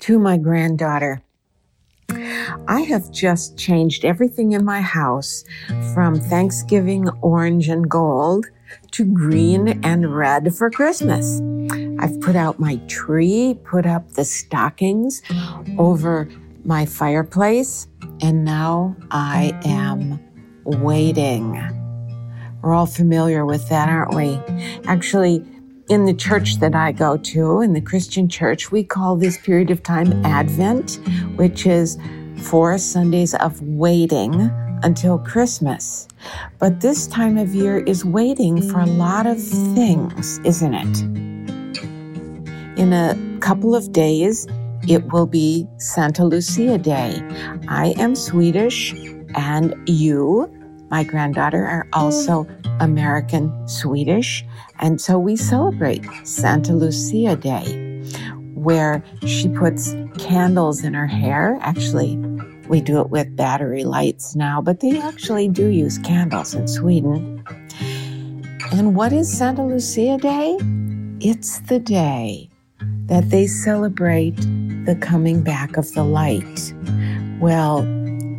to my granddaughter. I have just changed everything in my house from Thanksgiving orange and gold to green and red for Christmas. I've put out my tree, put up the stockings over my fireplace, and now I am waiting. We're all familiar with that, aren't we? Actually, in the church that I go to, in the Christian church, we call this period of time Advent, which is four Sundays of waiting until Christmas. But this time of year is waiting for a lot of things, isn't it? In a couple of days, it will be Santa Lucia Day. I am Swedish, and you, my granddaughter, are also American Swedish. And so we celebrate Santa Lucia Day, where she puts candles in her hair. Actually, we do it with battery lights now, but they actually do use candles in Sweden. And what is Santa Lucia Day? It's the day that they celebrate the coming back of the light. Well,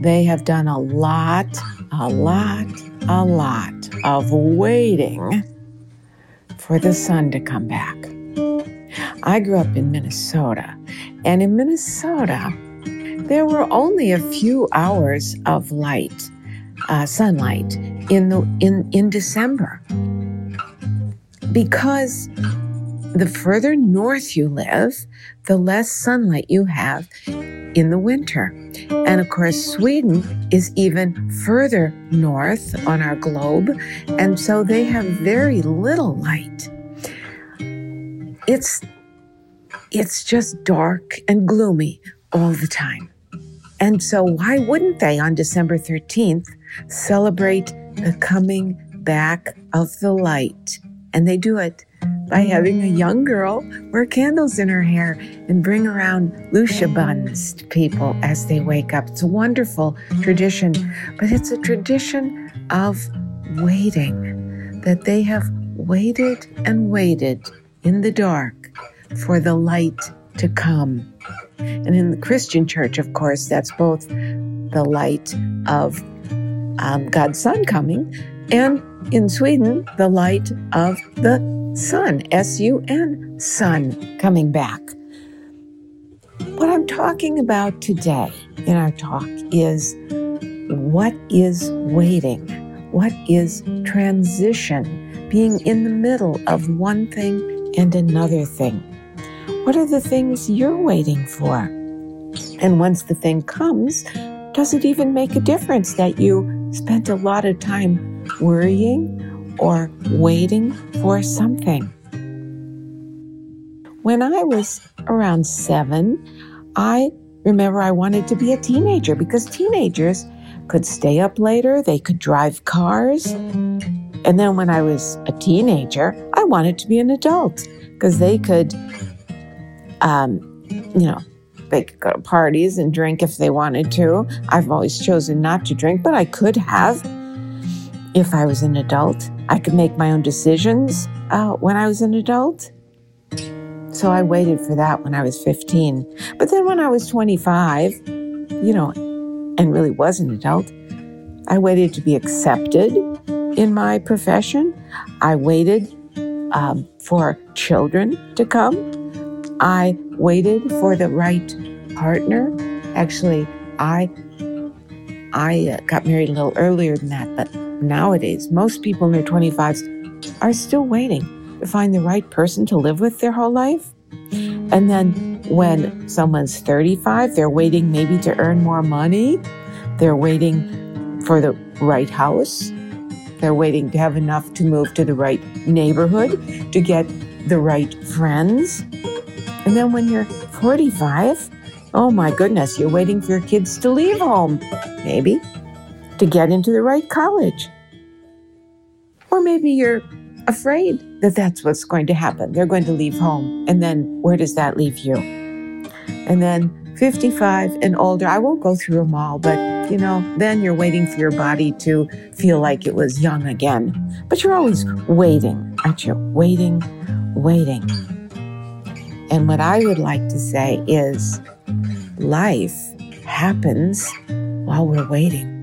they have done a lot, a lot, a lot of waiting for the sun to come back. I grew up in Minnesota, and in Minnesota, there were only a few hours of light, uh, sunlight in the in in December, because the further north you live, the less sunlight you have in the winter. And of course, Sweden is even further north on our globe, and so they have very little light. It's it's just dark and gloomy all the time. And so, why wouldn't they on December 13th celebrate the coming back of the light? And they do it by having a young girl wear candles in her hair and bring around Lucia buns to people as they wake up. It's a wonderful tradition, but it's a tradition of waiting, that they have waited and waited in the dark for the light to come. And in the Christian church, of course, that's both the light of um, God's Son coming, and in Sweden, the light of the Sun, S U N, Sun coming back. What I'm talking about today in our talk is what is waiting? What is transition? Being in the middle of one thing and another thing. What are the things you're waiting for? And once the thing comes, does it even make a difference that you spent a lot of time worrying or waiting for something? When I was around seven, I remember I wanted to be a teenager because teenagers could stay up later, they could drive cars. And then when I was a teenager, I wanted to be an adult because they could um, you know, they could go to parties and drink if they wanted to. I've always chosen not to drink, but I could have if I was an adult. I could make my own decisions uh, when I was an adult. So I waited for that when I was 15. But then when I was 25, you know, and really was an adult, I waited to be accepted in my profession. I waited um, for children to come. I waited for the right partner. Actually, I I uh, got married a little earlier than that, but nowadays most people in their 25s are still waiting to find the right person to live with their whole life. And then when someone's 35, they're waiting maybe to earn more money. They're waiting for the right house. They're waiting to have enough to move to the right neighborhood, to get the right friends. And then when you're 45, oh my goodness, you're waiting for your kids to leave home, maybe, to get into the right college. Or maybe you're afraid that that's what's going to happen. They're going to leave home. And then where does that leave you? And then 55 and older, I won't go through them all, but you know, then you're waiting for your body to feel like it was young again. But you're always waiting, aren't you? Waiting, waiting. And what I would like to say is life happens while we're waiting.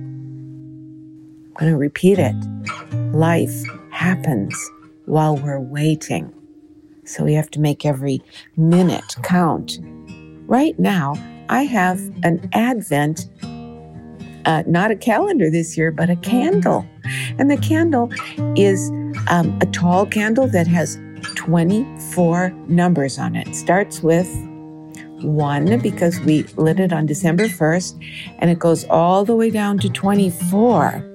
Going to repeat it. Life happens while we're waiting. So we have to make every minute count. Right now, I have an Advent, uh, not a calendar this year, but a candle. And the candle is um, a tall candle that has 24 numbers on it. Starts with one because we lit it on December 1st, and it goes all the way down to 24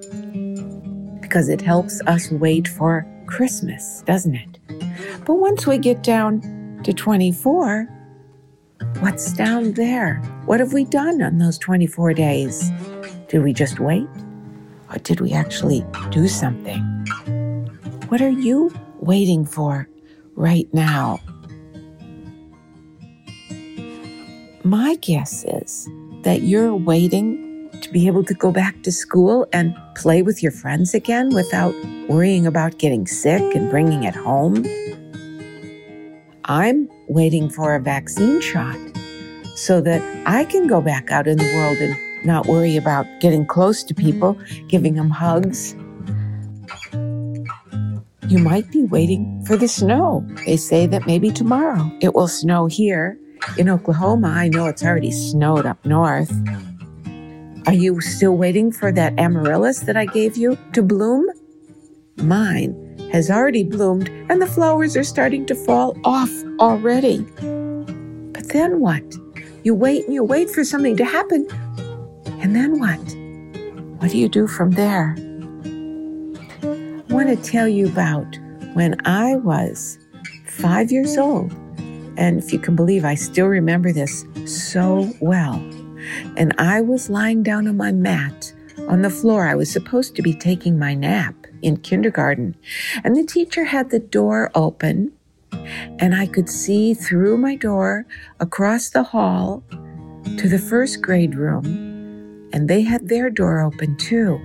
because it helps us wait for Christmas, doesn't it? But once we get down to 24, what's down there? What have we done on those 24 days? Did we just wait? Or did we actually do something? What are you waiting for right now? My guess is that you're waiting to be able to go back to school and play with your friends again without worrying about getting sick and bringing it home. I'm waiting for a vaccine shot so that I can go back out in the world and not worry about getting close to people, giving them hugs. You might be waiting for the snow. They say that maybe tomorrow it will snow here. In Oklahoma, I know it's already snowed up north. Are you still waiting for that amaryllis that I gave you to bloom? Mine has already bloomed and the flowers are starting to fall off already. But then what? You wait and you wait for something to happen. And then what? What do you do from there? I want to tell you about when I was five years old. And if you can believe, I still remember this so well. And I was lying down on my mat on the floor. I was supposed to be taking my nap in kindergarten. And the teacher had the door open and I could see through my door across the hall to the first grade room, and they had their door open too.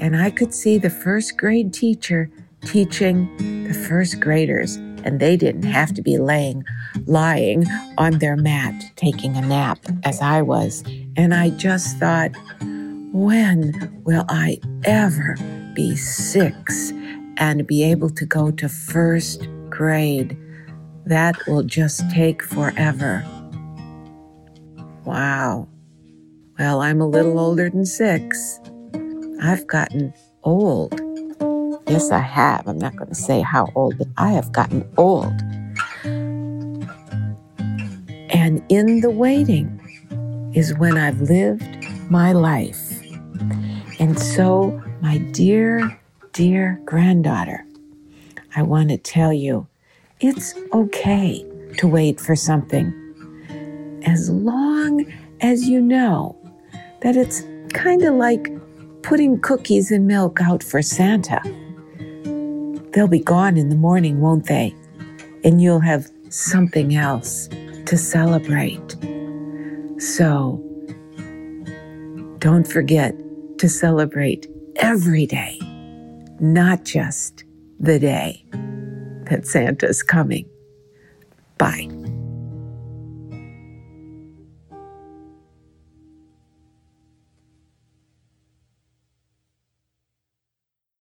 And I could see the first grade teacher teaching the first graders, and they didn't have to be laying, lying on their mat taking a nap as I was. And I just thought, when will I ever be six and be able to go to first grade? That will just take forever. Wow. Well, I'm a little older than six. I've gotten old. Yes, I have. I'm not going to say how old, but I have gotten old. And in the waiting is when I've lived my life. And so, my dear, dear granddaughter, I want to tell you it's okay to wait for something as long as you know that it's kind of like putting cookies and milk out for Santa. They'll be gone in the morning, won't they? And you'll have something else to celebrate. So don't forget to celebrate every day, not just the day that Santa's coming. Bye.